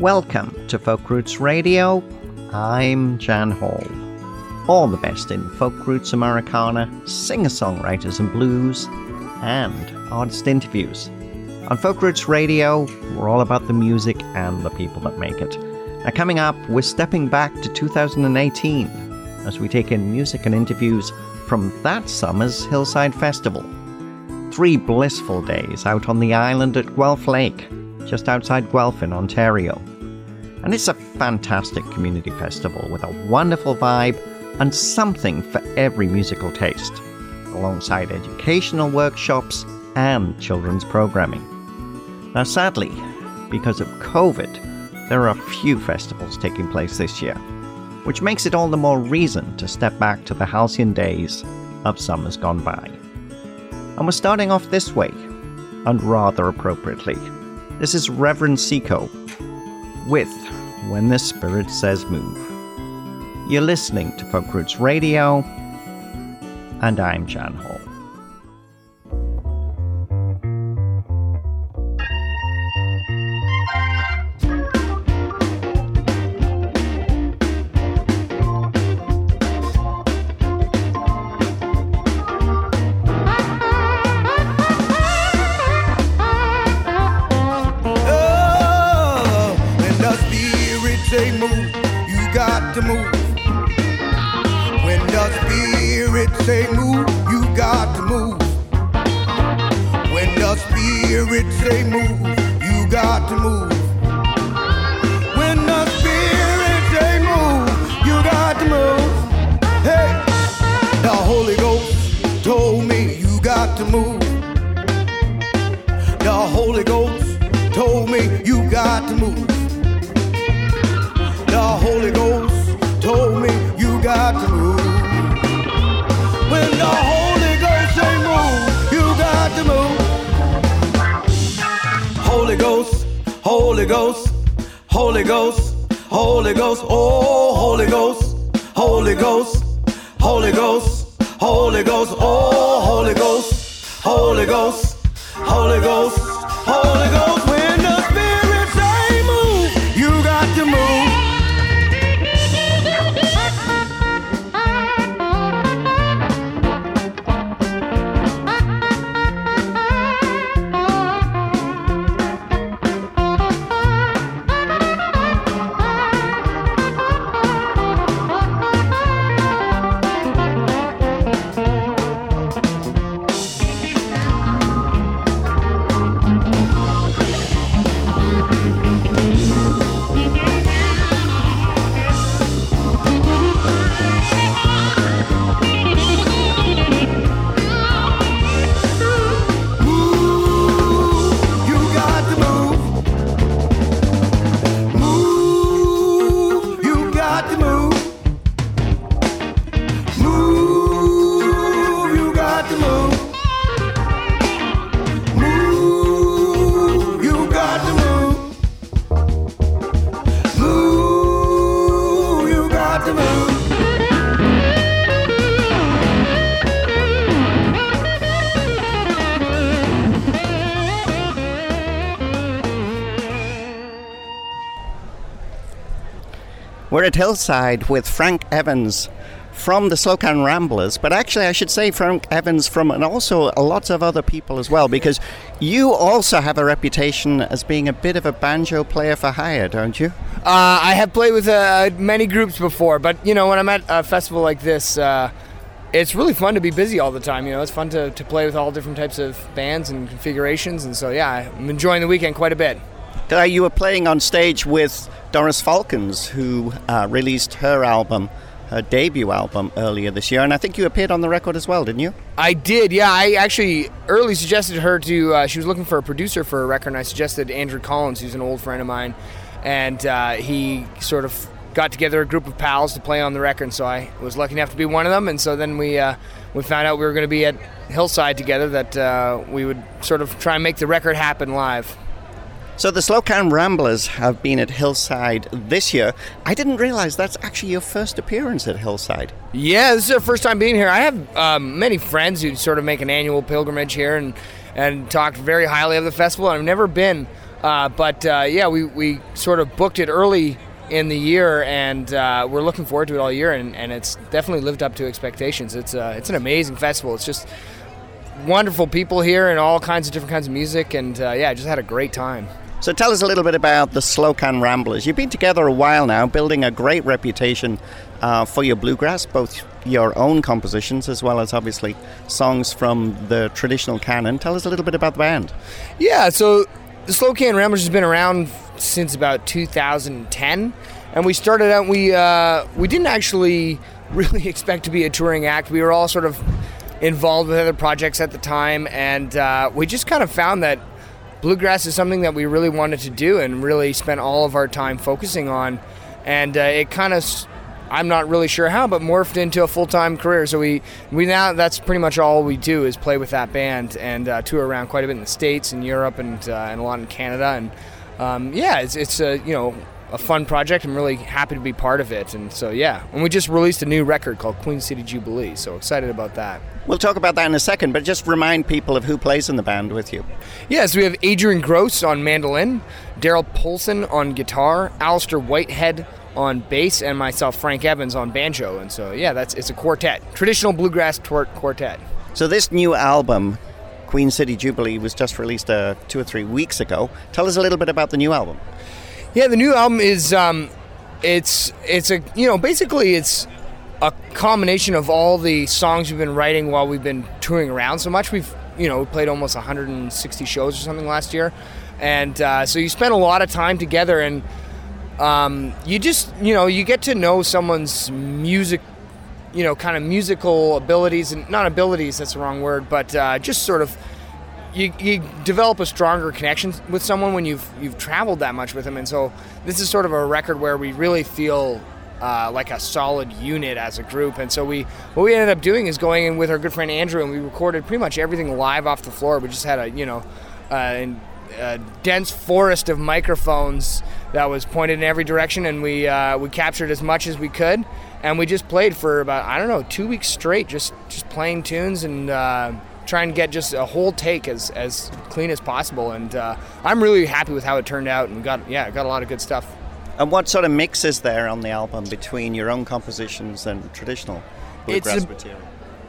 Welcome to Folk Roots Radio. I'm Jan Hall. All the best in folk roots Americana, singer songwriters and blues, and artist interviews. On Folk Roots Radio, we're all about the music and the people that make it. Now, coming up, we're stepping back to 2018 as we take in music and interviews from that summer's Hillside Festival. Three blissful days out on the island at Guelph Lake, just outside Guelph in Ontario. And it's a fantastic community festival with a wonderful vibe and something for every musical taste, alongside educational workshops and children's programming. Now, sadly, because of COVID, there are a few festivals taking place this year, which makes it all the more reason to step back to the halcyon days of summers gone by. And we're starting off this way, and rather appropriately. This is Reverend Sekou with When the Spirit Says Move. You're listening to Folk Roots Radio, and I'm Jan Hall. say move, you got to move. When the spirit say move, you got to move. When the spirit say move, you got to move. When the spirit say move, you got to move. Hey, the Holy Ghost told me you got to move. The Holy Ghost told me you got to move. Holy Ghost told me you got to move. When the Holy Ghost say move, you got to move. Holy Ghost, Holy Ghost, Holy Ghost, Holy Ghost, oh Holy Ghost, Holy Ghost. We're at Hillside with Frank Evans from the Slocan Ramblers, but actually, I should say Frank Evans from and also lots of other people as well, because you also have a reputation as being a bit of a banjo player for hire, don't you? Uh, I have played with uh, many groups before, but you know, when I'm at a festival like this, uh, it's really fun to be busy all the time. You know, it's fun to, to play with all different types of bands and configurations, and so yeah, I'm enjoying the weekend quite a bit. Uh, you were playing on stage with Doris Falcons, who uh, released her album, her debut album, earlier this year, and I think you appeared on the record as well, didn't you? I did, yeah. I actually early suggested her to. Uh, she was looking for a producer for a record, and I suggested Andrew Collins, who's an old friend of mine, and uh, he sort of got together a group of pals to play on the record. So I was lucky enough to be one of them, and so then we uh, we found out we were going to be at Hillside together. That uh, we would sort of try and make the record happen live. So the Slocan Ramblers have been at Hillside this year. I didn't realize that's actually your first appearance at Hillside. Yeah, this is our first time being here. I have um, many friends who sort of make an annual pilgrimage here and and talk very highly of the festival. I've never been Uh, but uh, yeah, we, we sort of booked it early in the year, and uh, we're looking forward to it all year, and, and it's definitely lived up to expectations. It's uh, it's an amazing festival. It's just wonderful people here and all kinds of different kinds of music, and uh, yeah, just had a great time. So tell us a little bit about the Slocan Ramblers. You've been together a while now, building a great reputation uh, for your bluegrass, both your own compositions as well as obviously songs from the traditional canon. Tell us a little bit about the band. Yeah, so the Slocan Ramblers has been around since about 2010, and we started out. We uh, we didn't actually really expect to be a touring act. We were all sort of involved with other projects at the time, and uh, we just kind of found that bluegrass is something that we really wanted to do and really spent all of our time focusing on. And uh, it kind of, I'm not really sure how, but morphed into a full time career. So we, we now, that's pretty much all we do is play with that band and uh, tour around quite a bit in the States and Europe and, uh, and a lot in Canada. And um, yeah, it's, it's a, you know, a fun project. I'm really happy to be part of it. And so, yeah. And we just released a new record called Queen City Jubilee. So excited about that. We'll talk about that in a second, but just remind people of who plays in the band with you. Yes, we have Adrian Gross on mandolin, Darryl Poulsen on guitar, Alastair Whitehead on bass, and myself, Frank Evans, on banjo. And so, yeah, that's it's a quartet, traditional bluegrass tort quartet. So this new album, Queen City Jubilee, was just released uh, two or three weeks ago. Tell us a little bit about the new album. Yeah, the new album is um, it's it's a you know basically it's a combination of all the songs we've been writing while we've been touring around so much. We've you know we played almost 160 shows or something last year, and uh, so you spend a lot of time together and um, you just you know you get to know someone's music you know kind of musical abilities and not abilities that's the wrong word but uh, just sort of you, you develop a stronger connection with someone when you've you've traveled that much with them, and so this is sort of a record where we really feel uh, like a solid unit as a group. And so we what we ended up doing is going in with our good friend Andrew, and we recorded pretty much everything live off the floor. We just had a you know uh, a dense forest of microphones that was pointed in every direction, and we uh, we captured as much as we could, and we just played for about I don't know two weeks straight, just just playing tunes and uh, try and get just a whole take as, as clean as possible. And uh, I'm really happy with how it turned out and got yeah got a lot of good stuff. And what sort of mix is there on the album between your own compositions and traditional bluegrass a, material?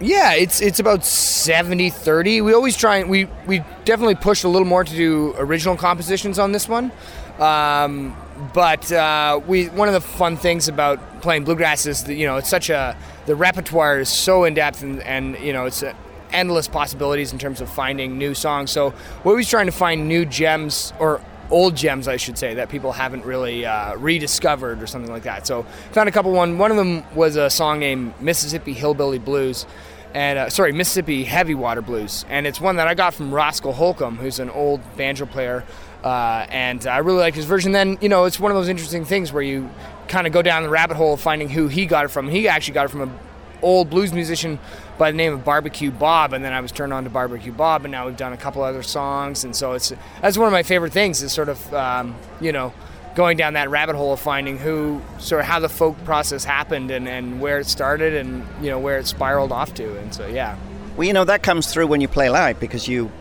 Yeah, it's it's about 70-30. We always try and we we definitely pushed a little more to do original compositions on this one. Um, but uh, we one of the fun things about playing bluegrass is that you know it's such a the repertoire is so in depth and, and you know it's a, endless possibilities in terms of finding new songs. So we're always trying to find new gems or old gems, I should say, that people haven't really uh, rediscovered or something like that. So found a couple. One one of them was a song named Mississippi Hillbilly Blues. And uh, sorry, Mississippi Heavy Water Blues, and it's one that I got from Roscoe Holcomb, who's an old banjo player, uh, and I really like his version. Then you know, it's one of those interesting things where you kind of go down the rabbit hole of finding who he got it from. He actually got it from an old blues musician by the name of Barbecue Bob, and then I was turned on to Barbecue Bob, and now we've done a couple other songs, and so it's that's one of my favorite things is sort of um, you know going down that rabbit hole of finding who sort of how the folk process happened and, and where it started and you know where it spiraled off to, and so yeah. Well, you know that comes through when you play live because you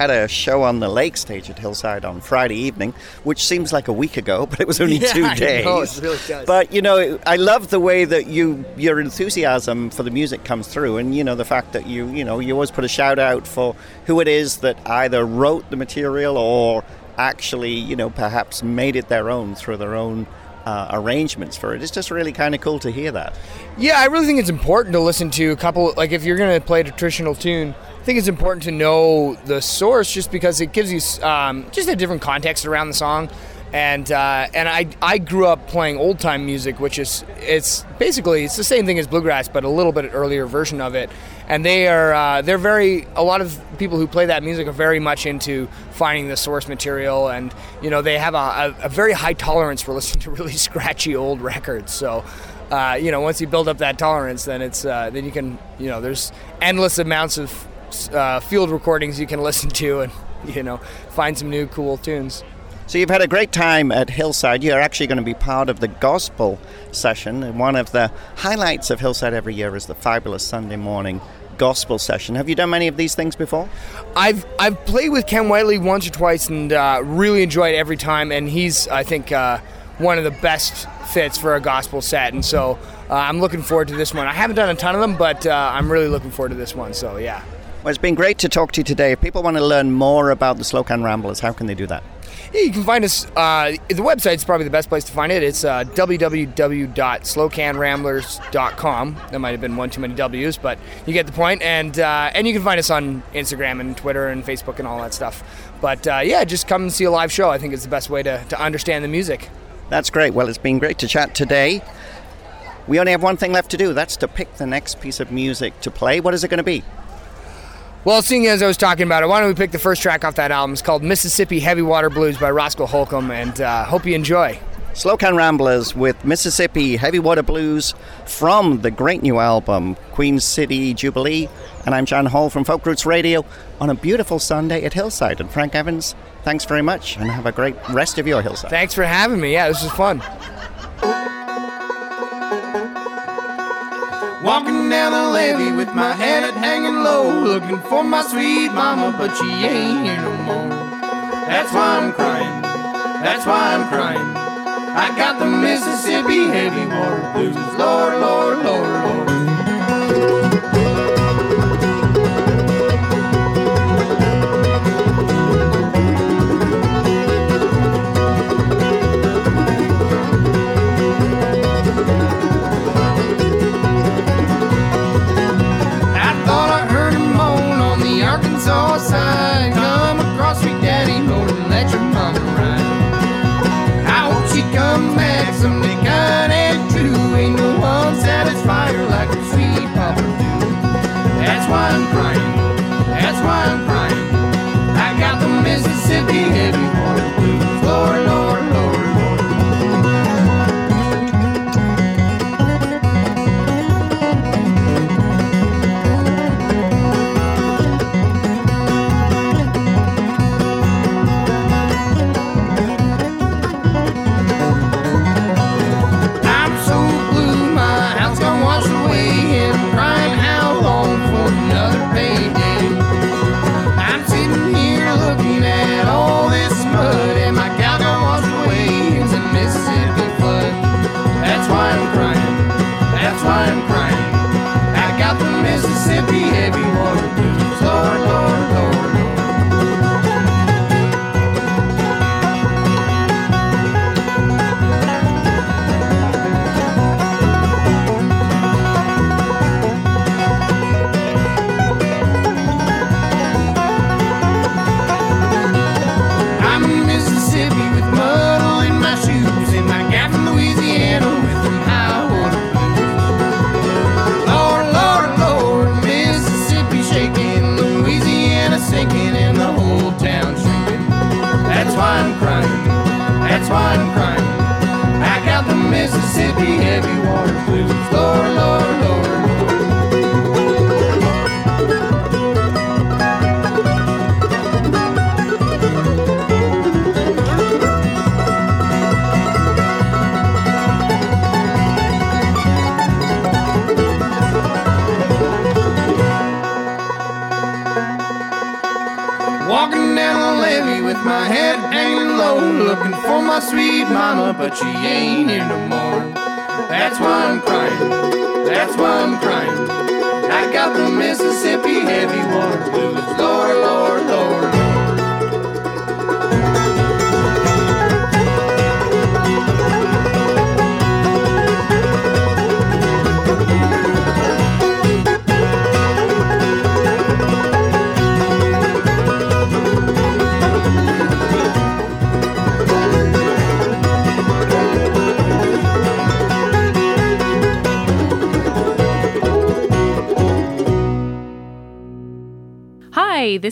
had a show on the lake stage at Hillside on Friday evening, which seems like a week ago, but it was only yeah, two days. Know, it really does. But you know, I love the way that you your enthusiasm for the music comes through, and you know the fact that you you know you always put a shout out for who it is that either wrote the material or actually you know perhaps made it their own through their own uh, arrangements for it. It's just really kind of cool to hear that. Yeah, I really think it's important to listen to a couple. Like if you're going to play a traditional tune, I think it's important to know the source just because it gives you um, just a different context around the song. And uh, and I, I grew up playing old time music, which is it's basically it's the same thing as bluegrass, but a little bit earlier version of it. And they are uh, they're very a lot of people who play that music are very much into finding the source material, and you know they have a, a, a very high tolerance for listening to really scratchy old records. So uh, you know, once you build up that tolerance, then it's uh, then you can, you know, there's endless amounts of uh, field recordings you can listen to and you know find some new cool tunes. So you've had a great time at Hillside. You're actually going to be part of the gospel session, and one of the highlights of Hillside every year is the fabulous Sunday morning gospel session. Have you done many of these things before? I've I've played with Ken Whiteley once or twice and uh, really enjoyed every time. And he's I think uh, one of the best fits for a gospel set. And so uh, I'm looking forward to this one. I haven't done a ton of them, but uh, I'm really looking forward to this one. So yeah. Well, it's been great to talk to you today. If people want to learn more about the Slocan Ramblers, how can they do that? Yeah, you can find us. Uh, the website's probably the best place to find it. It's uh, www.slocanramblers.com. That might have been one too many W's, but you get the point. And uh, and you can find us on Instagram and Twitter and Facebook and all that stuff. But uh, yeah, just come and see a live show. I think it's the best way to, to understand the music. That's great. Well, it's been great to chat today. We only have one thing left to do. That's to pick the next piece of music to play. What is it going to be? Well, seeing as I was talking about it, why don't we pick the first track off that album? It's called Mississippi Heavy Water Blues by Roscoe Holcomb, and uh, hope you enjoy. Slocan Ramblers with Mississippi Heavy Water Blues from the great new album Queen City Jubilee. And I'm John Hall from Folk Roots Radio on a beautiful Sunday at Hillside. And Frank Evans, thanks very much and have a great rest of your Hillside. Thanks for having me. Yeah, this was fun. Walking down the levee with my head hanging low, looking for my sweet mama, but she ain't here no more. That's why I'm crying. That's why I'm crying. I got the Mississippi heavy water blues. Lord, Lord, Lord, Lord. Mississippi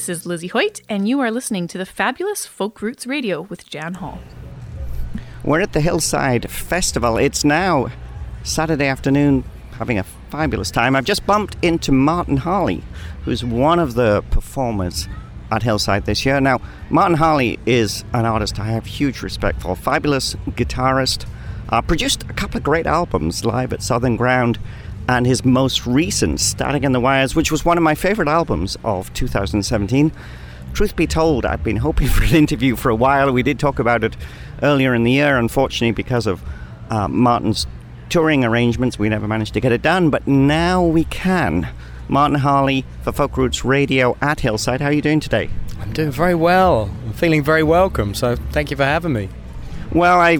this is Lizzie Hoyt, and you are listening to the fabulous Folk Roots Radio with Jan Hall. We're at the Hillside Festival. It's now Saturday afternoon, having a fabulous time. I've just bumped into Martin Harley, who's one of the performers at Hillside this year. Now, Martin Harley is an artist I have huge respect for, fabulous guitarist, uh, produced a couple of great albums live at Southern Ground, and his most recent, Static in the Wires, which was one of my favorite albums of 2017. Truth be told, I've been hoping for an interview for a while. We did talk about it earlier in the year. Unfortunately, because of uh, Martin's touring arrangements, we never managed to get it done, but now we can. Martin Harley for Folk Roots Radio at Hillside. How are you doing today? I'm doing very well. I'm feeling very welcome, so thank you for having me. Well, I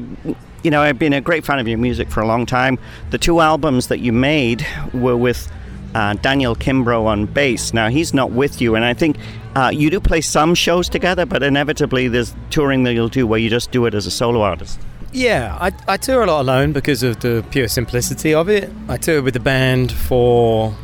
you know, I've been a great fan of your music for a long time. The two albums that you made were with uh, Daniel Kimbrough on bass. Now, he's not with you, and I think uh, you do play some shows together, but inevitably there's touring that you'll do where you just do it as a solo artist. Yeah, I, I tour a lot alone because of the pure simplicity of it. I toured with the band for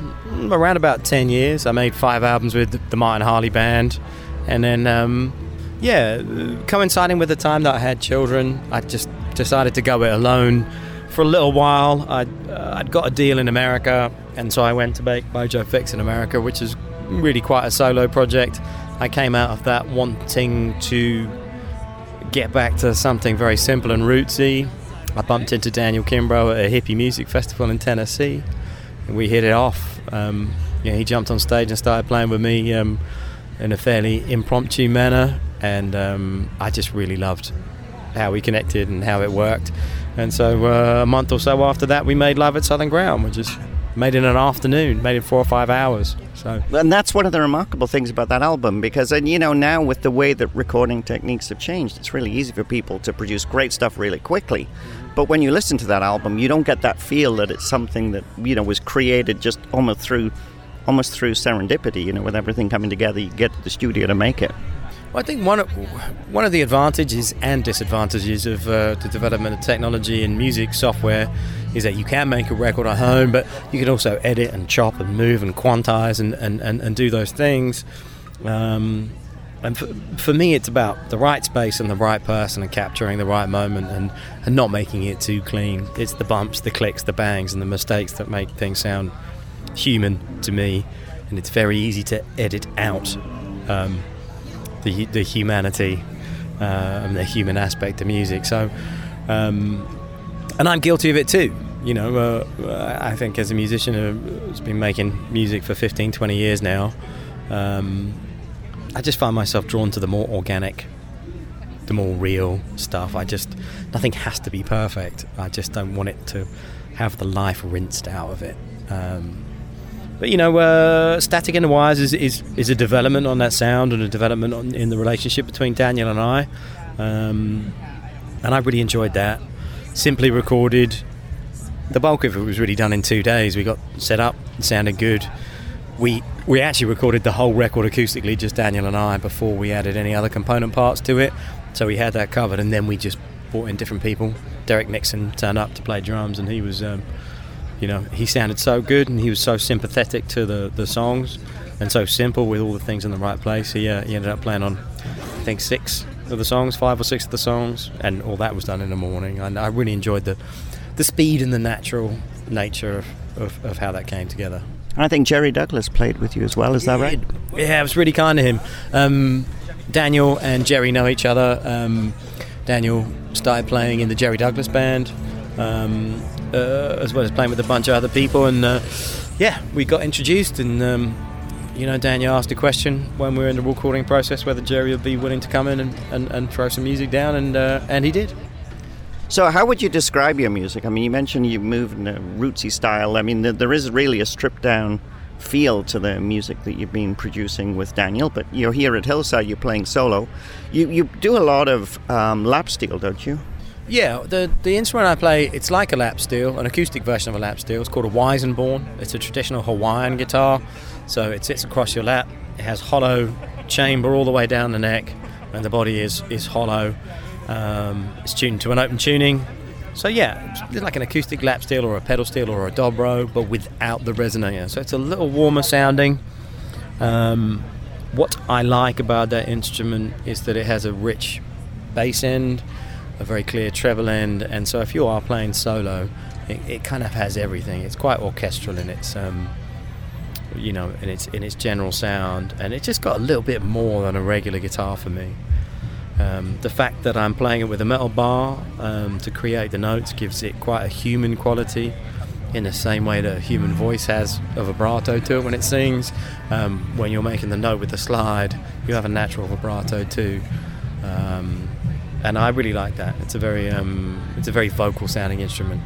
around about 10 years. I made five albums with the Martin Harley Band, and then, um, yeah, coinciding with the time that I had children, I just decided to go it alone for a little while. I'd, uh, I'd got a deal in America, and so I went to make Mojo Fix in America, which is really quite a solo project. I came out of that wanting to get back to something very simple and rootsy. I bumped into Daniel Kimbrough at a hippie music festival in Tennessee, and we hit it off. Um, yeah, he jumped on stage and started playing with me um, in a fairly impromptu manner, and um, I just really loved how we connected and how it worked. And so uh, a month or so after that, we made Live at Southern Ground, which is made in an afternoon, made in four or five hours. So, and that's one of the remarkable things about that album because, and you know, now with the way that recording techniques have changed, it's really easy for people to produce great stuff really quickly. But when you listen to that album, you don't get that feel that it's something that you know was created just almost through, almost through serendipity. You know, with everything coming together, you get to the studio to make it. I think one of, one of the advantages and disadvantages of uh, the development of technology and music software is that you can make a record at home, but you can also edit and chop and move and quantize and, and, and, and do those things. Um, and for, for me, it's about the right space and the right person and capturing the right moment and, and not making it too clean. It's the bumps, the clicks, the bangs, and the mistakes that make things sound human to me. And it's very easy to edit out. Um, the the humanity uh, and the human aspect of music. So, um, and I'm guilty of it too. You know, uh, I think as a musician who's been making music for 15, 20 years now, um, I just find myself drawn to the more organic, the more real stuff. I just nothing has to be perfect. I just don't want it to have the life rinsed out of it. Um, but you know, uh, Static in the Wires is, is, is a development on that sound and a development on, in the relationship between Daniel and I. Um, and I really enjoyed that. Simply recorded. The bulk of it was really done in two days. We got set up, sounded good. We we actually recorded the whole record acoustically, just Daniel and I, before we added any other component parts to it. So we had that covered, and then we just brought in different people. Derek Nixon turned up to play drums, and he was um, you know, he sounded so good and he was so sympathetic to the, the songs and so simple with all the things in the right place. He, uh, he ended up playing on, I think, six of the songs, five or six of the songs, and all that was done in the morning. And I really enjoyed the, the speed and the natural nature of, of, of how that came together. And I think Jerry Douglas played with you as well, is that right? Yeah, it was really kind of him. Um, Daniel and Jerry know each other. Um, Daniel started playing in the Jerry Douglas band. Um, uh, as well as playing with a bunch of other people. And uh, yeah, we got introduced, and um, you know, Daniel asked a question when we were in the recording process whether Jerry would be willing to come in and, and, and throw some music down, and uh, and he did. So, how would you describe your music? I mean, you mentioned you move in a rootsy style. I mean, there is really a stripped down feel to the music that you've been producing with Daniel, but you're here at Hillside, you're playing solo. You, you do a lot of um, lap steel, don't you? Yeah, the the instrument I play, it's like a lap steel, an acoustic version of a lap steel. It's called a Weissenborn. It's a traditional Hawaiian guitar, so it sits across your lap. It has hollow chamber all the way down the neck, and the body is is hollow. Um, it's tuned to an open tuning. So yeah, it's like an acoustic lap steel or a pedal steel or a dobro, but without the resonator. So it's a little warmer sounding. Um, what I like about that instrument is that it has a rich bass end a very clear treble end, and so if you are playing solo, it, it kind of has everything. It's quite orchestral in its, um, you know, in its in its general sound, and it just got a little bit more than a regular guitar for me. Um, the fact that I'm playing it with a metal bar um, to create the notes gives it quite a human quality. in the same way that a human voice has a vibrato to it when it sings. Um, when you're making the note with the slide, you have a natural vibrato too. Um, and I really like that. It's a very um, it's a very vocal sounding instrument.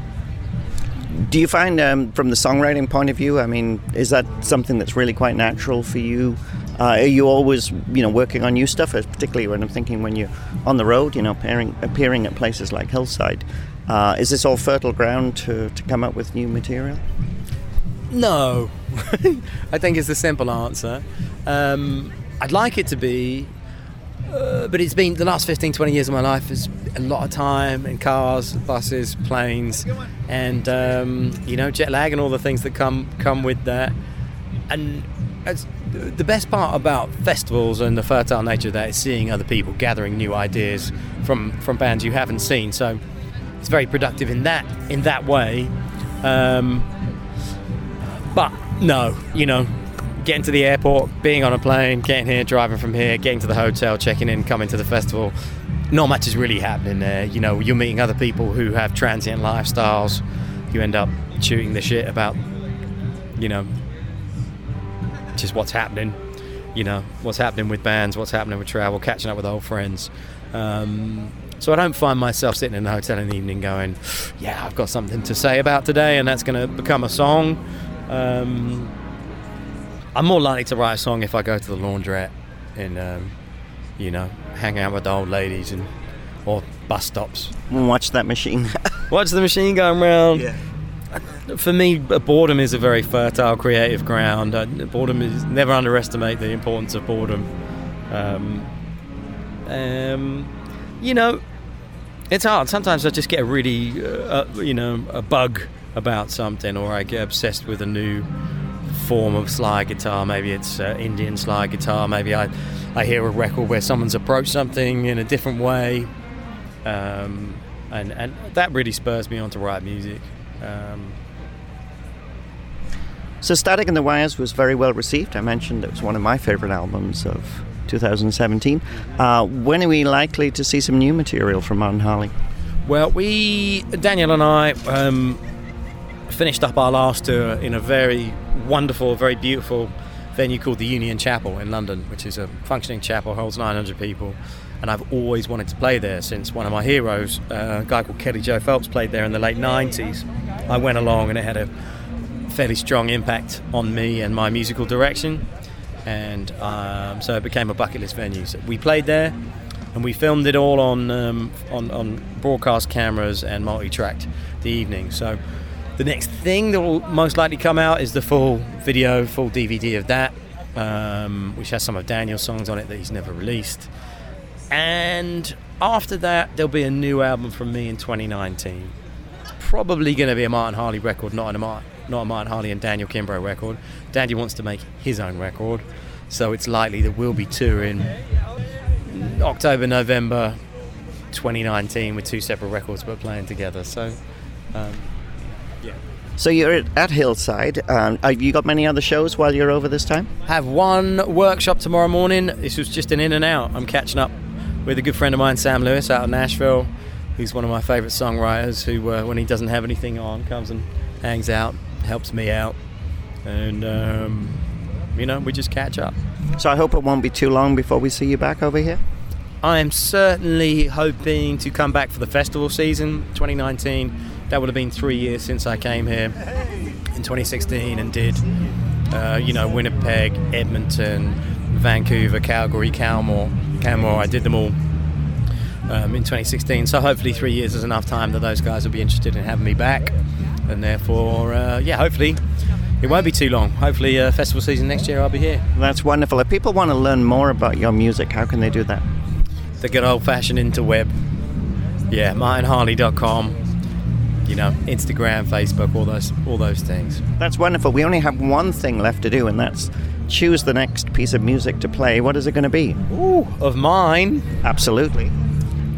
Do you find, um, from the songwriting point of view, I mean, is that something that's really quite natural for you? Uh, are you always, you know, working on new stuff? uh, Particularly when I'm thinking when you're on the road, you know, appearing, appearing at places like Hillside. Uh, is this all fertile ground to, to come up with new material? No, I think it's the simple answer. Um, I'd like it to be, uh, but it's been the last 15, 20 years of my life is a lot of time in cars, buses, planes, and um, you know jet lag and all the things that come come with that. And the best part about festivals and the fertile nature of that is seeing other people gathering new ideas from from bands you haven't seen. So it's very productive in that in that way. Um, but no, you know, getting to the airport, being on a plane, getting here, driving from here, getting to the hotel, checking in, coming to the festival, not much is really happening there. You know, you're meeting other people who have transient lifestyles. You end up shooting the shit about, you know, just what's happening. You know, what's happening with bands, what's happening with travel, catching up with old friends. Um, so I don't find myself sitting in a hotel in the evening going, yeah, I've got something to say about today, and that's going to become a song. Um, I'm more likely to write a song if I go to the laundrette and, um, you know, hang out with the old ladies and or bus stops. Watch that machine. Watch the machine going round. For me, boredom is a very fertile, creative ground. Boredom is never underestimate the importance of boredom. Um, um, you know, it's hard. Sometimes I just get a really, uh, uh, you know, a bug about something, or I get obsessed with a new form of slide guitar. Maybe it's uh, Indian slide guitar. Maybe I, I hear a record where someone's approached something in a different way, um, and and that really spurs me on to write music. Um, So Static in the Wires was very well received. I mentioned it was one of my favourite albums of 2017. Uh, when are we likely to see some new material from Martin Harley? Well, we, Daniel and I, um, finished up our last tour in a very wonderful, very beautiful venue called the Union Chapel in London, which is a functioning chapel, holds 900 people. And I've always wanted to play there since one of my heroes, uh, a guy called Kelly Joe Phelps, played there in the late 90s. I went along and it had a fairly strong impact on me and my musical direction. And um, so it became a bucket list venue. So we played there and we filmed it all on, um, on, on broadcast cameras and multi-tracked the evening. So the next thing that will most likely come out is the full video, full DVD of that, um, which has some of Daniel's songs on it that he's never released. And after that, there'll be a new album from me in 2019. It's probably going to be a Martin Harley record, not a Martin, not a Martin Harley and Daniel Kimbrough record. Daniel wants to make his own record, so it's likely that we'll be touring in October, November 2019 with two separate records but playing together. So, um. So you're at- Hillside. Um, have you got many other shows while you're over this time? Have one workshop tomorrow morning. This was just an in and out. I'm catching up with a good friend of mine, Sam Lewis, out of Nashville, who's one of my favourite songwriters. Who, uh, when he doesn't have anything on, comes and hangs out, helps me out, and um, you know we just catch up. So I hope it won't be too long before we see you back over here. I am certainly hoping to come back for the festival season 2019. That would have been three years since I came here in 2016 and did, uh, you know, Winnipeg, Edmonton, Vancouver, Calgary, Canmore. Canmore, I did them all um, in 2016. So hopefully three years is enough time that those guys will be interested in having me back. And therefore, uh, yeah, hopefully it won't be too long. Hopefully, uh, festival season next year I'll be here. That's wonderful. If people want to learn more about your music, how can they do that? The good old fashioned interweb. Yeah, martinharley.com. You know, Instagram, Facebook, all those all those things. That's wonderful. We only have one thing left to do, and that's choose the next piece of music to play. What is it going to be? Ooh, of mine, Absolutely.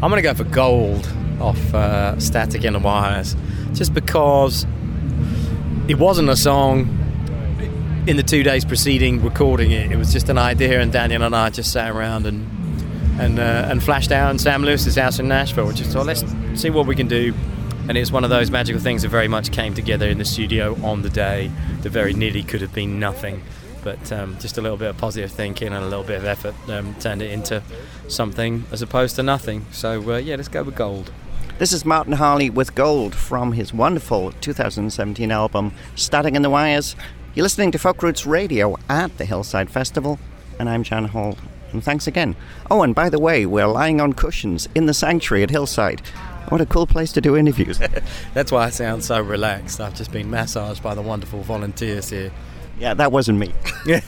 I'm gonna go for Gold off uh, Static in the Wires, just because it wasn't a song in the two days preceding recording it. It was just an idea, and Daniel and I just sat around and and uh, and in Sam Lewis's house in Nashville. which is thought, let's see what we can do and it's one of those magical things that very much came together in the studio on the day. That very nearly could have been nothing, but um, just a little bit of positive thinking and a little bit of effort um, turned it into something as opposed to nothing. So uh, yeah, let's go with gold. This is Martin Harley with Gold from his wonderful 2017 album Static in the Wires. You're listening to Folk Roots Radio at the Hillside Festival, and I'm Jan Hall. And thanks again. Oh, and by the way, we're lying on cushions in the sanctuary at Hillside. What a cool place to do interviews. That's why I sound so relaxed. I've just been massaged by the wonderful volunteers here. yeah, that wasn't me.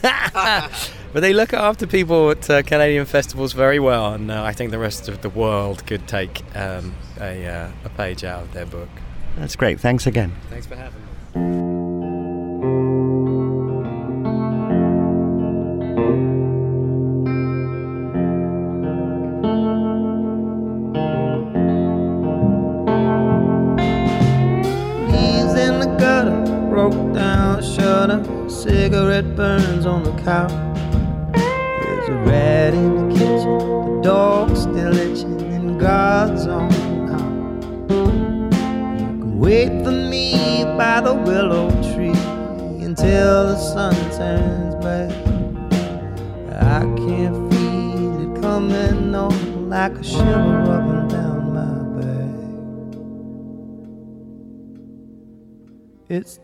But they look after people at uh, Canadian festivals very well, and uh, I think the rest of the world could take um, a, uh, a page out of their book. That's great. Thanks again. Thanks for having me. There's a rat in the kitchen, the dog still itching in God's own house. You can wait for me by the willow tree until the sun turns black. I can't feel it coming on like a shiver up and down my back. It's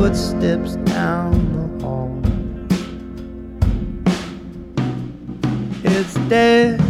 footsteps down the hall. It's that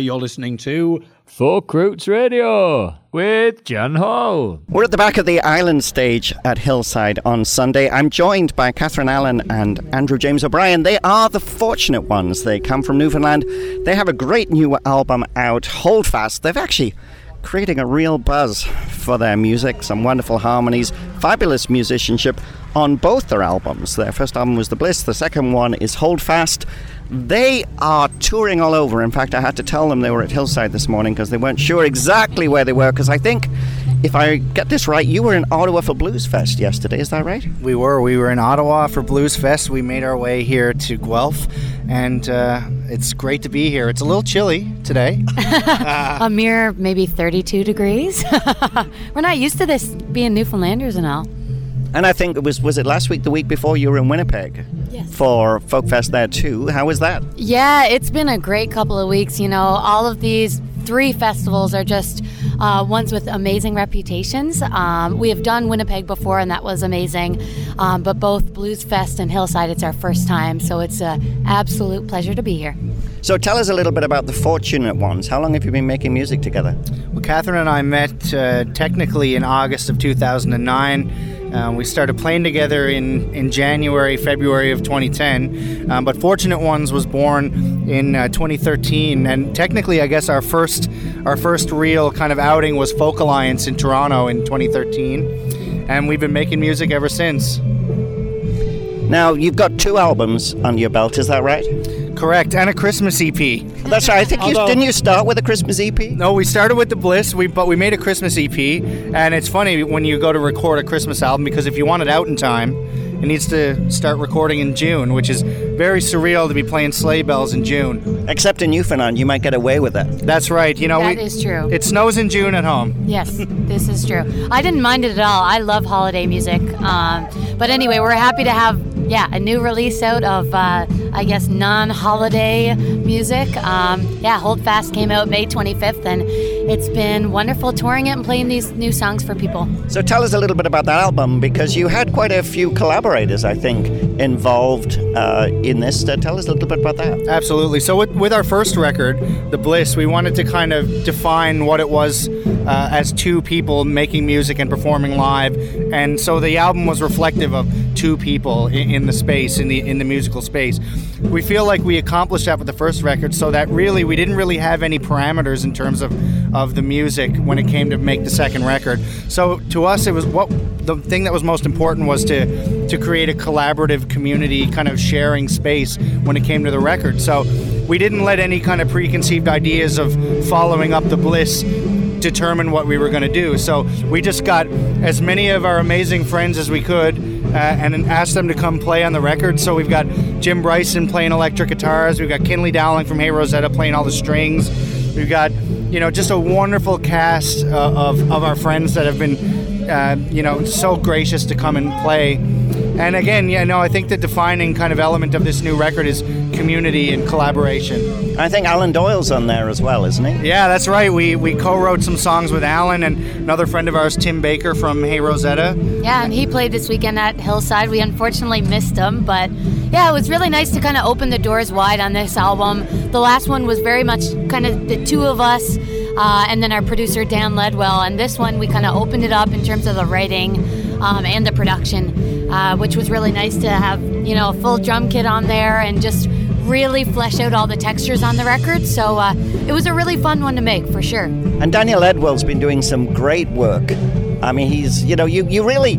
you're listening to Folk Roots Radio with Jan Hall. We're at the back of the island stage at Hillside on Sunday. I'm joined by Catherine Allen and Andrew James O'Brien. They are the fortunate ones. They come from Newfoundland. They have a great new album out, Hold Fast. They've actually creating a real buzz for their music, some wonderful harmonies, fabulous musicianship on both their albums. Their first album was The Bliss, the second one is Hold Fast. They are touring all over. In fact, I had to tell them they were at Hillside this morning because they weren't sure exactly where they were. Because I think, if I get this right, you were in Ottawa for Blues Fest yesterday. Is that right? We were. We were in Ottawa for Blues Fest. We made our way here to Guelph, and uh, it's great to be here. It's a little chilly today. a mere maybe 32 degrees. We're not used to this being Newfoundlanders and all. And I think it was was it last week, the week before you were in Winnipeg Yes. for Folk Fest there too. How was that? Yeah, it's been a great couple of weeks. You know, all of these three festivals are just uh, ones with amazing reputations. Um, we have done Winnipeg before, and that was amazing. Um, but both Blues Fest and Hillside, it's our first time, so it's an absolute pleasure to be here. So tell us a little bit about the Fortunate Ones. How long have you been making music together? Well, Catherine and I met uh, technically in August of 2009. Uh, we started playing together in, in January, February of 2010. Um, but Fortunate Ones was born in uh, 2013, and technically, I guess our first our first real kind of outing was Folk Alliance in Toronto in 2013, and we've been making music ever since. Now you've got two albums under your belt. Is that right? Correct, and a Christmas EP. That's right. I think you didn't you start with a Christmas EP. No, we started with the Bliss, we but we made a Christmas EP, and it's funny when you go to record a Christmas album because if you want it out in time, it needs to start recording in June, which is very surreal to be playing sleigh bells in June. Except in Newfoundland, you might get away with it. That's right. You know, That we, is true. It snows in June at home. Yes, this is true. I didn't mind it at all. I love holiday music. Um, but anyway, we're happy to have, yeah, a new release out of, uh, I guess, non holiday music. Um, yeah, Hold Fast came out May 25th, and it's been wonderful touring it and playing these new songs for people. So tell us a little bit about that album because you had quite a few collaborators, I think, involved uh, in this. Uh, tell us a little bit about that. Absolutely. So with, with our first record, The Bliss, we wanted to kind of define what it was uh, as two people making music and performing live, and so the album was reflective of two people in, in the space, in the in the musical space. We feel like we accomplished that with the first record, so that really we didn't really have any parameters in terms of of the music when it came to make the second record. So to us, it was what the thing that was most important was to to create a collaborative community kind of sharing space when it came to the record. So we didn't let any kind of preconceived ideas of following up the bliss determine what we were going to do. So we just got as many of our amazing friends as we could uh, and asked them to come play on the record. So we've got Jim Bryson playing electric guitars. We've got Kinley Dowling from Hey Rosetta playing all the strings. We've got you know just a wonderful cast uh, of, of our friends that have been uh, you know so gracious to come and play. And again, you know, I think the defining kind of element of this new record is community and collaboration. I think Alan Doyle's on there as well, isn't he? Yeah, that's right. We we co-wrote some songs with Alan and another friend of ours, Tim Baker from Hey Rosetta. Yeah, and he played this weekend at Hillside. We unfortunately missed him, but yeah, it was really nice to kind of open the doors wide on this album. The last one was very much kind of the two of us, uh, and then our producer Dan Ledwell. And this one, we kind of opened it up in terms of the writing um, and the production, uh, which was really nice to have you know a full drum kit on there and just really flesh out all the textures on the record. So uh, it was a really fun one to make for sure. And Dan Ledwell's been doing some great work. I mean, he's, you know, you, you really,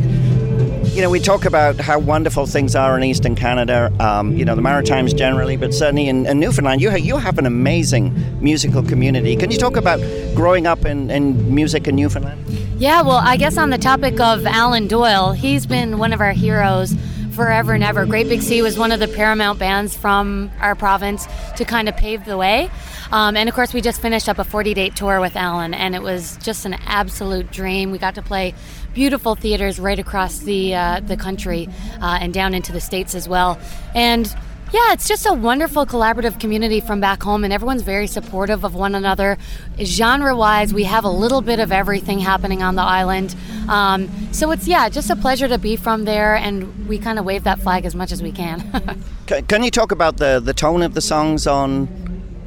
you know, we talk about how wonderful things are in Eastern Canada, um, you know, the Maritimes generally, but certainly in, in Newfoundland, you, you have an amazing musical community. Can you talk about growing up in, in music in Newfoundland? Yeah, well, I guess on the topic of Alan Doyle, he's been one of our heroes forever and ever. Great Big Sea was one of the paramount bands from our province to kind of pave the way. Um, and of course, we just finished up a 40 date tour with Alan, and it was just an absolute dream. We got to play beautiful theaters right across the uh, the country uh, and down into the states as well. And yeah, it's just a wonderful collaborative community from back home, and everyone's very supportive of one another. Genre wise, we have a little bit of everything happening on the island. Um, so it's yeah, just a pleasure to be from there, and we kind of wave that flag as much as we can. Can, can you talk about the, the tone of the songs on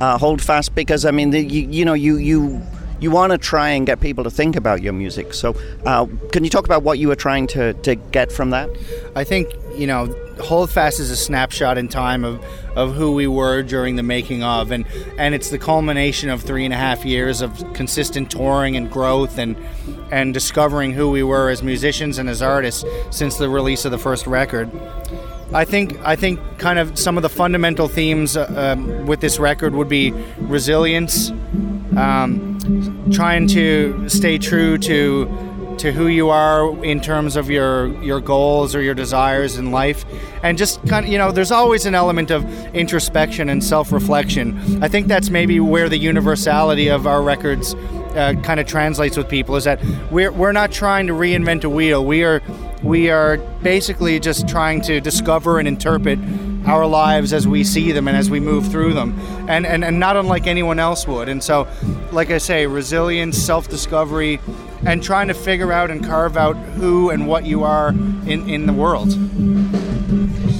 uh, Hold Fast? Because I mean, the, you, you know, you you you want to try and get people to think about your music. So, uh, can you talk about what you were trying to, to get from that? I think you know, Hold Fast is a snapshot in time of, of who we were during the making of, and and it's the culmination of three and a half years of consistent touring and growth and and discovering who we were as musicians and as artists since the release of the first record. I think I think kind of some of the fundamental themes uh, um, with this record would be resilience, um, trying to stay true to to who you are in terms of your your goals or your desires in life, and just kind of you know there's always an element of introspection and self-reflection. I think that's maybe where the universality of our records uh, kind of translates with people is that we're we're not trying to reinvent a wheel. We are we are basically just trying to discover and interpret our lives as we see them and as we move through them and, and, and not unlike anyone else would and so like i say resilience self-discovery and trying to figure out and carve out who and what you are in, in the world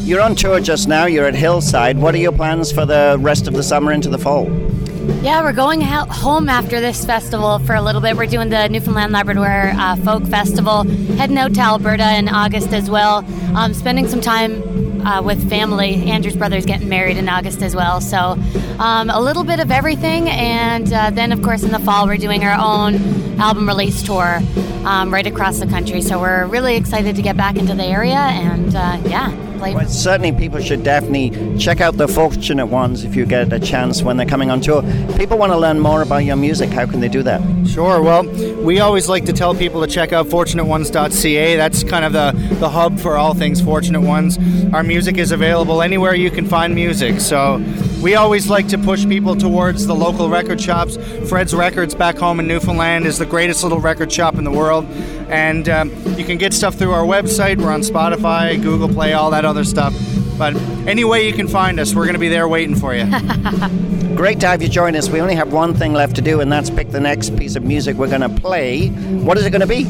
You're on tour just now. You're at Hillside. What are your plans for the rest of the summer into the fall? Yeah, we're going home after this festival for a little bit. We're doing the Newfoundland Labrador uh, Folk Festival, heading out to Alberta in August as well. Um, spending some time uh, with family. Andrew's brother's getting married in August as well. So um, a little bit of everything. And uh, then, of course, in the fall, we're doing our own album release tour um, right across the country. So we're really excited to get back into the area and, uh, yeah, play. Well, certainly, people should definitely check out the Fortunate Ones if you get a chance when they're coming on tour. People want to learn more about your music. How can they do that? Sure. Well, we always like to tell people to check out fortunateones.ca. That's kind of the, the hub for all things Fortunate Ones. Our music is available anywhere you can find music. So we always like to push people towards the local record shops. Fred's Records back home in Newfoundland is the greatest little record shop in the world. And um, you can get stuff through our website. We're on Spotify, Google Play, all that other stuff. But any way you can find us, we're going to be there waiting for you. Great to have you join us. We only have one thing left to do, and that's pick the next piece of music we're going to play. What is it going to be?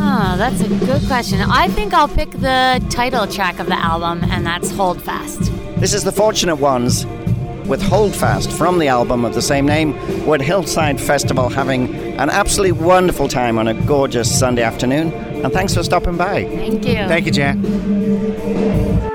Oh, that's a good question. I think I'll pick the title track of the album, and that's Hold Fast. This is the Fortunate Ones with Hold Fast from the album of the same name. We're at Hillside Festival having an absolutely wonderful time on a gorgeous Sunday afternoon. And thanks for stopping by. Thank you. Thank you, Jan.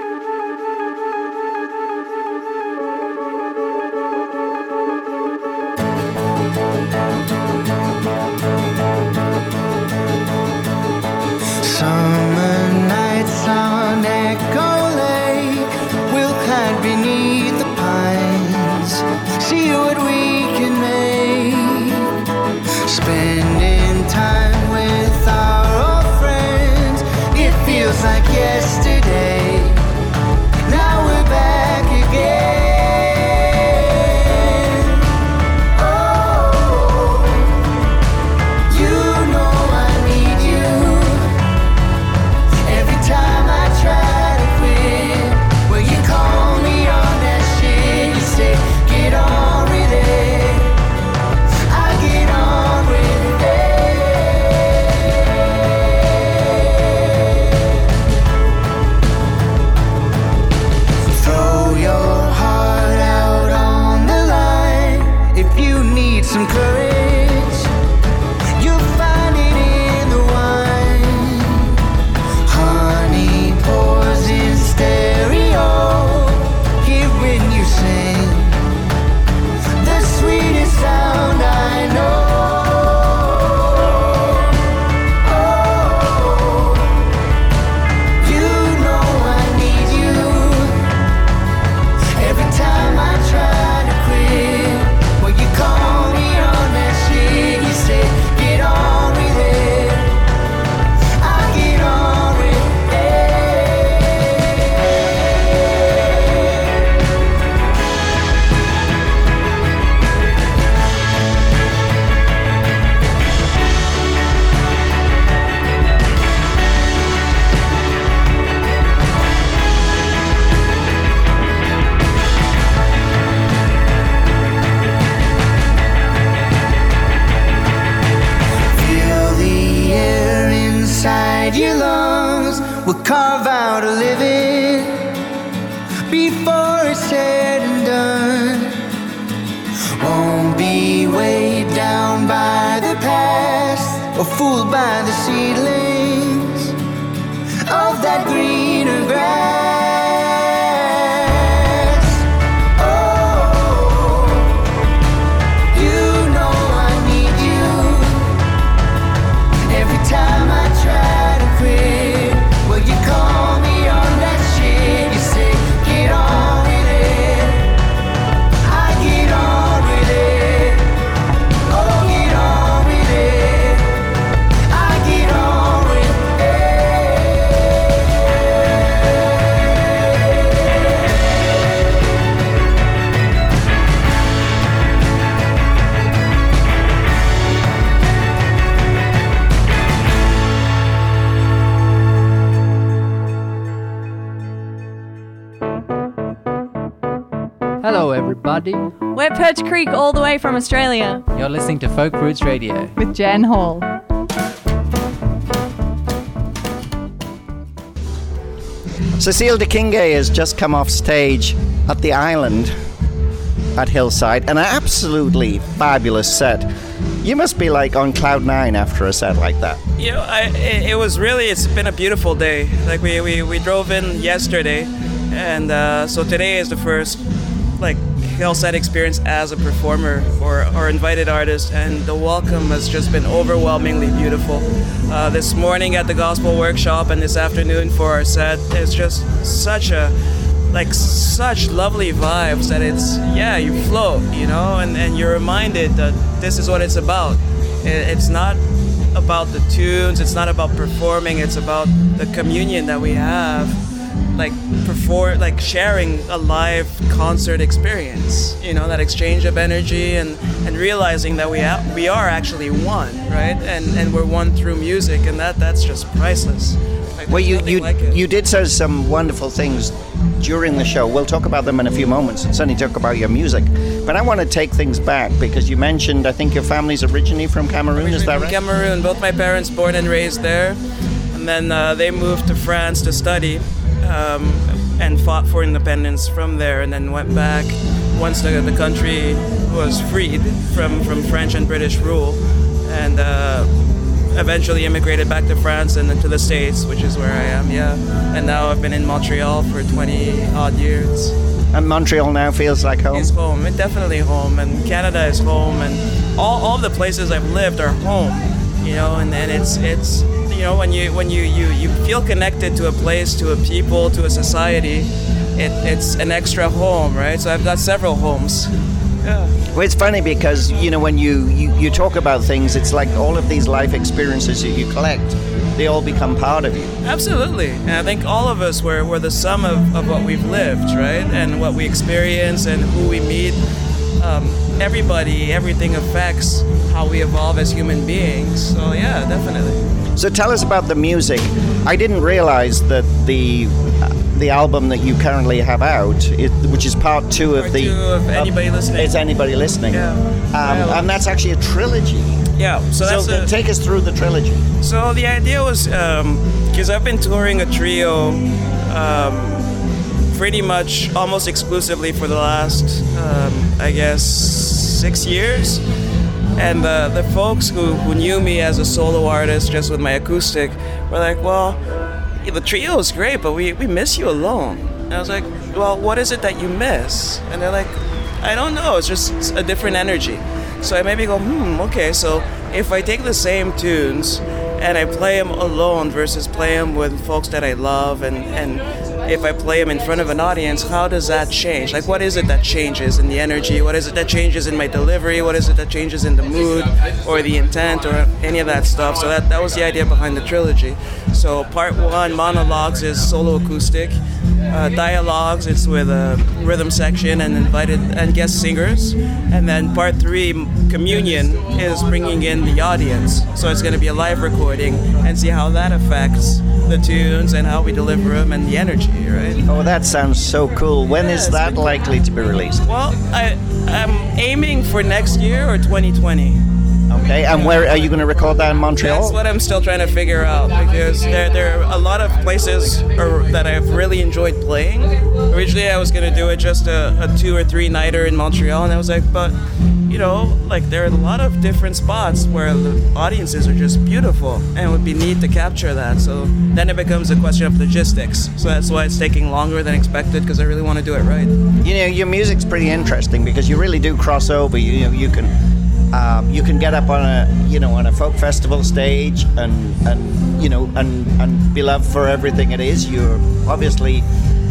Hello. We're Perch Creek all the way from Australia. You're listening to Folk Roots Radio. With Jan Hall. Cécile Doo-Kingué has just come off stage at the island at Hillside. An absolutely fabulous set. You must be like on cloud nine after a set like that. You know, I, it, it was really, it's been a beautiful day. Like, we, we, we drove in yesterday, and uh, so today is the first, like, Hillside experience as a performer or, or invited artist, and the welcome has just been overwhelmingly beautiful. Uh, this morning at the Gospel Workshop and this afternoon for our set, it's just such a, like, such lovely vibes that it's, yeah, you float, you know, and, and you're reminded that this is what it's about. It's not about the tunes, it's not about performing, it's about the communion that we have like perform like sharing a live concert experience you know that exchange of energy and and realizing that we ha- we are actually one right and and we're one through music and that that's just priceless like, Well, you you like you did say some wonderful things during the show. We'll talk about them in a few moments, and certainly talk about your music. But I want to take things back because you mentioned I think your family's originally from Cameroon. Is that right? Cameroon. Both my parents born and raised there, and then uh, they moved to France to study, um, and fought for independence from there, and then went back once the, the country was freed from, from French and British rule, and uh, eventually immigrated back to France and then to the States, which is where I am. Yeah, and now I've been in Montreal for 20 odd years. And Montreal now feels like home. It's home. It's definitely home, and Canada is home, and all, all the places I've lived are home. You know, and, and it's it's you know when you when you, you you feel connected to a place, to a people, to a society, it, it's an extra home, right? So I've got several homes. Yeah. Well, it's funny because you know when you, you you talk about things, it's like all of these life experiences that you collect, they all become part of you. Absolutely. And I think all of us were, were the sum of, of what we've lived, right? And what we experience and who we meet. Um, everybody, everything affects how we evolve as human beings. So, yeah, definitely. So tell us about the music. I didn't realize that the the album that you currently have out, it, which is part two of Part the two of Anybody Listening. Is anybody listening? Yeah. Um, and that's actually a trilogy. Yeah, so that's th- a- take us through the trilogy. So the idea was because I've been touring a trio um, pretty much almost exclusively for the last, um, I guess, six years. And the, the folks who, who knew me as a solo artist just with my acoustic were like, well, the trio is great, but we, we miss you alone. And I was like, well, what is it that you miss? And they're like, I don't know, it's just a different energy. So I maybe go, hmm, okay, so if I take the same tunes and I play them alone versus play them with folks that I love, and, and if I play them in front of an audience, how does that change? Like, what is it that changes in the energy? What is it that changes in my delivery? What is it that changes in the mood or the intent or any of that stuff? So that, that was the idea behind the trilogy. So part one, monologues, is solo acoustic. Uh, dialogues, it's with a rhythm section and invited and guest singers. And then part three, communion, is bringing in the audience. So it's going to be a live recording and see how that affects the tunes and how we deliver them and the energy, right? Oh, that sounds so cool. When is that likely to be released? Well, I, I'm aiming for next year or 2020. Okay, and where are you going to record that in Montreal? That's what I'm still trying to figure out because there, there are a lot of places or, that I've really enjoyed playing. Originally, I was going to do it just a, a two or three nighter in Montreal, and I was like, but you know, like there are a lot of different spots where the audiences are just beautiful, and it would be neat to capture that. So then it becomes a question of logistics. So that's why it's taking longer than expected because I really want to do it right. You know, your music's pretty interesting because you really do cross over. You, you know, you can um, you can get up on a you know on a folk festival stage and and you know and and be loved for everything it is. You're obviously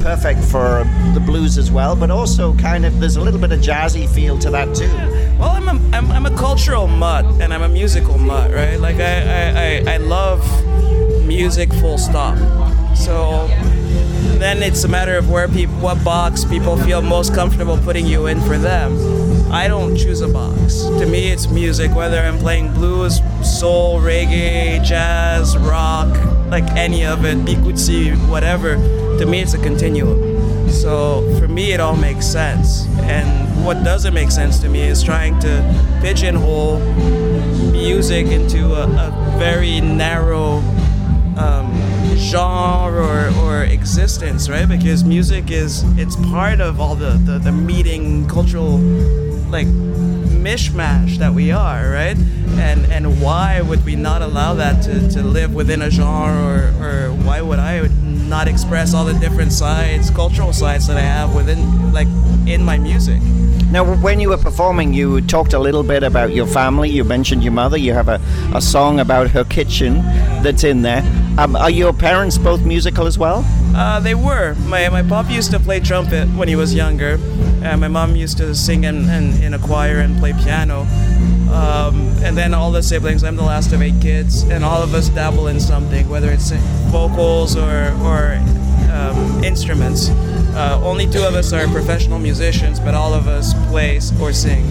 perfect for the blues as well, but also kind of there's a little bit of jazzy feel to that too. Well, I'm a, I'm, I'm a cultural mutt and I'm a musical mutt, right? Like I, I, I, I love music full stop. So then it's a matter of where people, what box people feel most comfortable putting you in for them. I don't choose a box. To me, it's music, whether I'm playing blues, soul, reggae, jazz, rock, like any of it, bikutsi, whatever. To me, it's a continuum. So for me, it all makes sense. And what doesn't make sense to me is trying to pigeonhole music into a, a very narrow um, genre or, or existence, right? Because music is it's part of all the, the, the meeting cultural like mishmash that we are, right? And and why would we not allow that to, to live within a genre or, or why would I not express all the different sides, cultural sides that I have within like in my music? Now, when you were performing, you talked a little bit about your family. You mentioned your mother. You have a, a song about her kitchen that's in there. Um, are your parents both musical as well? Uh, they were. My, my pop used to play trumpet when he was younger. and my mom used to sing in, in, in a choir and play piano. Um, and then all the siblings, I'm the last of eight kids, and all of us dabble in something, whether it's vocals or, or um, instruments. Uh, only two of us are professional musicians, but all of us play or sing.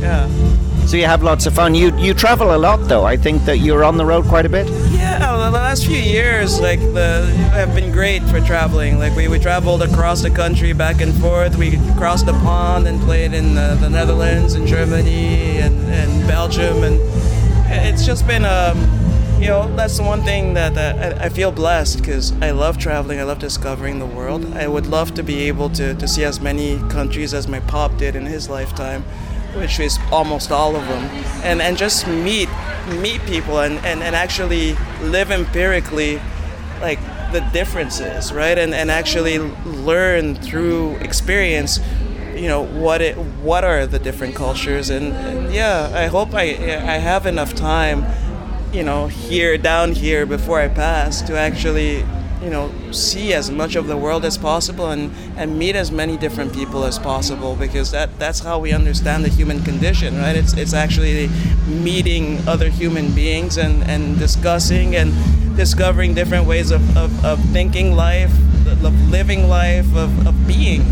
Yeah. So you have lots of fun. You you travel a lot, though. I think that you're on the road quite a bit. Yeah, the last few years, like the have been great for traveling. Like we, we traveled across the country, back and forth. We crossed the pond and played in the, the Netherlands and Germany and, and Belgium, and it's just been um, you know that's the one thing that, that I, I feel blessed because I love traveling. I love discovering the world. I would love to be able to, to see as many countries as my pop did in his lifetime which is almost all of them, and and just meet meet people and, and, and actually live empirically like the differences, right? And and actually learn through experience, you know, what it what are the different cultures and, and yeah, I hope I I have enough time, you know, here down here before I pass to actually you know see as much of the world as possible and and meet as many different people as possible because that that's how we understand the human condition right? It's it's actually meeting other human beings and and discussing and discovering different ways of, of, of thinking life of living life of, of being.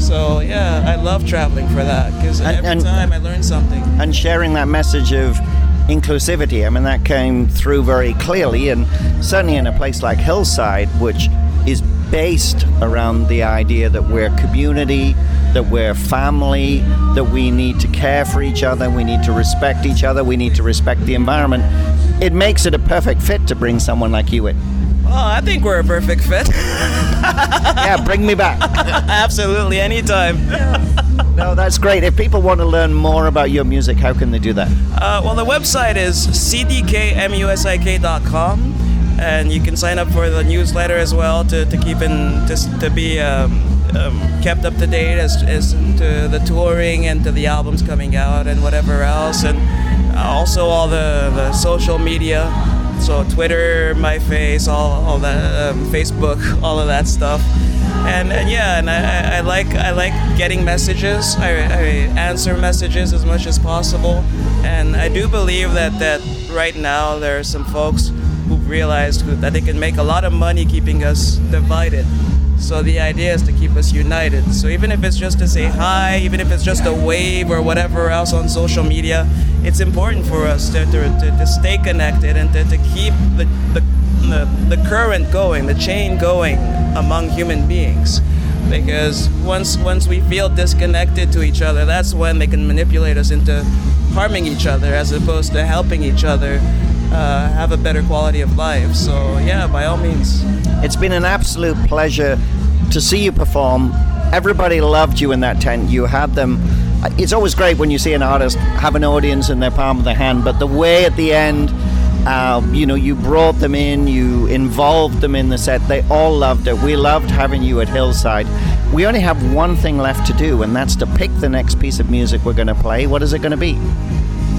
So yeah i love traveling for that because every and- time i learn something. and sharing that message of inclusivity. I mean, that came through very clearly, and certainly in a place like Hillside, which is based around the idea that we're community, that we're family, that we need to care for each other, we need to respect each other, we need to respect the environment. It makes it a perfect fit to bring someone like you in. Oh i think we're a perfect fit. Yeah bring me back. Absolutely anytime. No that's great. If people want to learn more about your music how can they do that? Uh, well, the website is cdkmusik.com, and you can sign up for the newsletter as well to, to keep in to, to be um, um, kept up to date as, as to the touring and to the albums coming out and whatever else, and also all the, the social media. So Twitter, MyFace, all, all that, um, Facebook, all of that stuff and, and yeah, and I, I like I like getting messages. I, I answer messages as much as possible, and I do believe that that right now there are some folks who've realized that they can make a lot of money keeping us divided. So the idea is to keep us united. So even if it's just to say hi, even if it's just a wave or whatever else on social media, it's important for us to, to, to, to stay connected and to, to keep the, the, the, the current going, the chain going among human beings. because once once we feel disconnected to each other, that's when they can manipulate us into harming each other as opposed to helping each other uh, have a better quality of life. So yeah, by all means. It's been an absolute pleasure to see you perform. Everybody loved you in that tent. You had them. It's always great when you see an artist have an audience in their palm of their hand, but the way at the end, um, you know, you brought them in, you involved them in the set. They all loved it. We loved having you at Hillside. We only have one thing left to do, and that's to pick the next piece of music we're going to play. What is it going to be?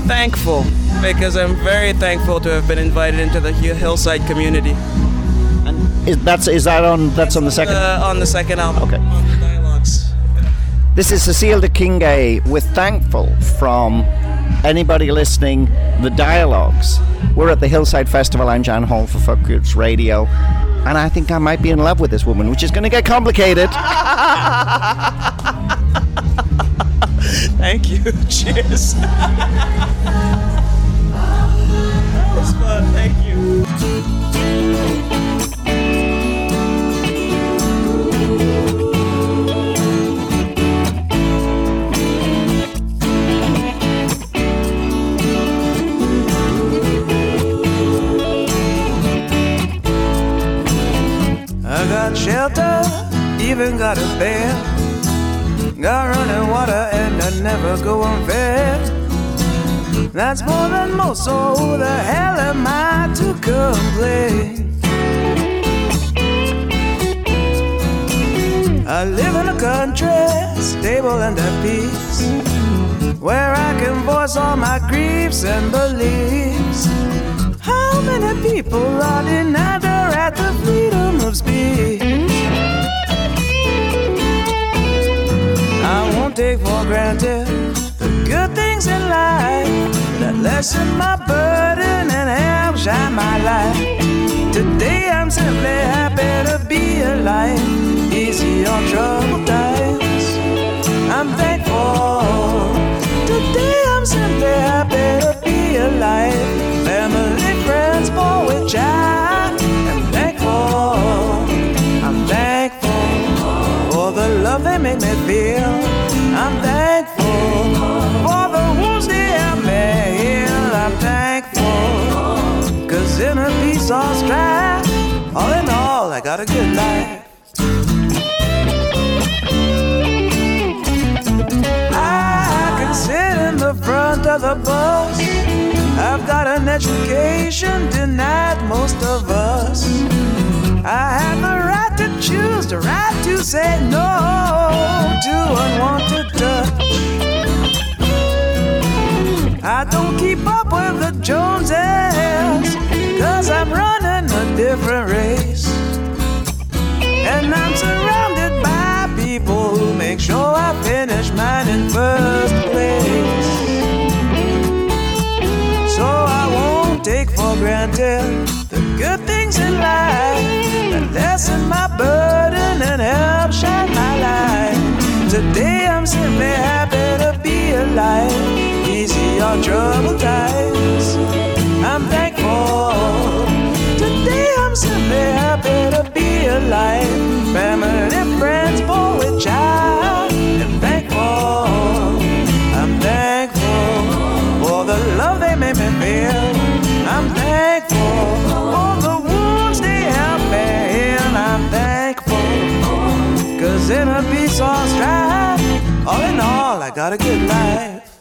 Thankful because I'm very thankful to have been invited into the Hillside community. Is that's is that on that's on the second Uh, on the second album. Okay. This is Cécile Doo-Kingué with Thankful from anybody listening, The Dialogues. We're at the Hillside Festival. I'm Jan Hall for Folk Roots Radio. And I think I might be in love with this woman, which is going to get complicated. Thank you. Cheers. that was fun. Thank you. I got shelter, even got a bed. Got running water and I never go unfed. That's more than most, so who the hell am I to complain? I live in a country, stable and at peace, where I can voice all my griefs and beliefs. How many people are denied the right to freedom of speech? I won't take for granted the good things in life that lessen my burden and help shine my light. Today I'm simply happy to be alive. Easy on troubled times. I'm thankful. Of the bus. I've got an education denied most of us. I have the right to choose, the right to say no to unwanted touch. I don't keep up with the Joneses, cause I'm running a different race. And I'm surrounded by people who make sure I finish mine in first place. Take for granted the good things in life that lessen my burden and help shine my light. Today I'm simply happy to be alive. Easy on troubled times. I'm thankful. Today I'm simply happy to be alive. Family, friends, for which I in a peace all strife, all in all, I got a good life.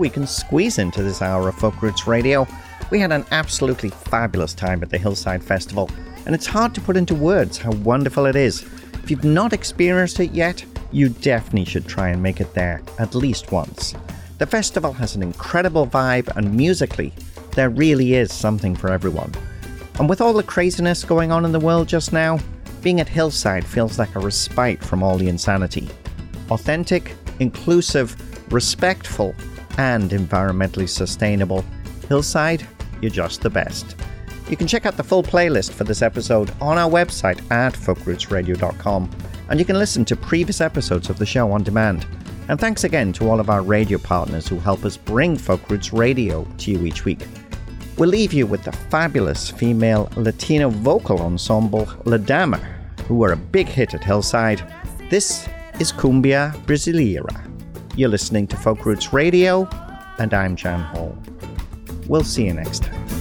We can squeeze into this hour of Folk Roots Radio. We had an absolutely fabulous time at the Hillside Festival, and it's hard to put into words how wonderful it is. If you've not experienced it yet, you definitely should try and make it there at least once. The festival has an incredible vibe, and musically, there really is something for everyone. And with all the craziness going on in the world just now, being at Hillside feels like a respite from all the insanity. Authentic, inclusive, respectful, and environmentally sustainable. Hillside, you're just the best. You can check out the full playlist for this episode on our website at folkrootsradio.com, and you can listen to previous episodes of the show on demand. And thanks again to all of our radio partners who help us bring Folk Roots Radio to you each week. We'll leave you with the fabulous female Latino vocal ensemble LADAMA, who were a big hit at Hillside. This is Cumbia Brasileira. You're listening to Folk Roots Radio, and I'm Jan Hall. We'll see you next time.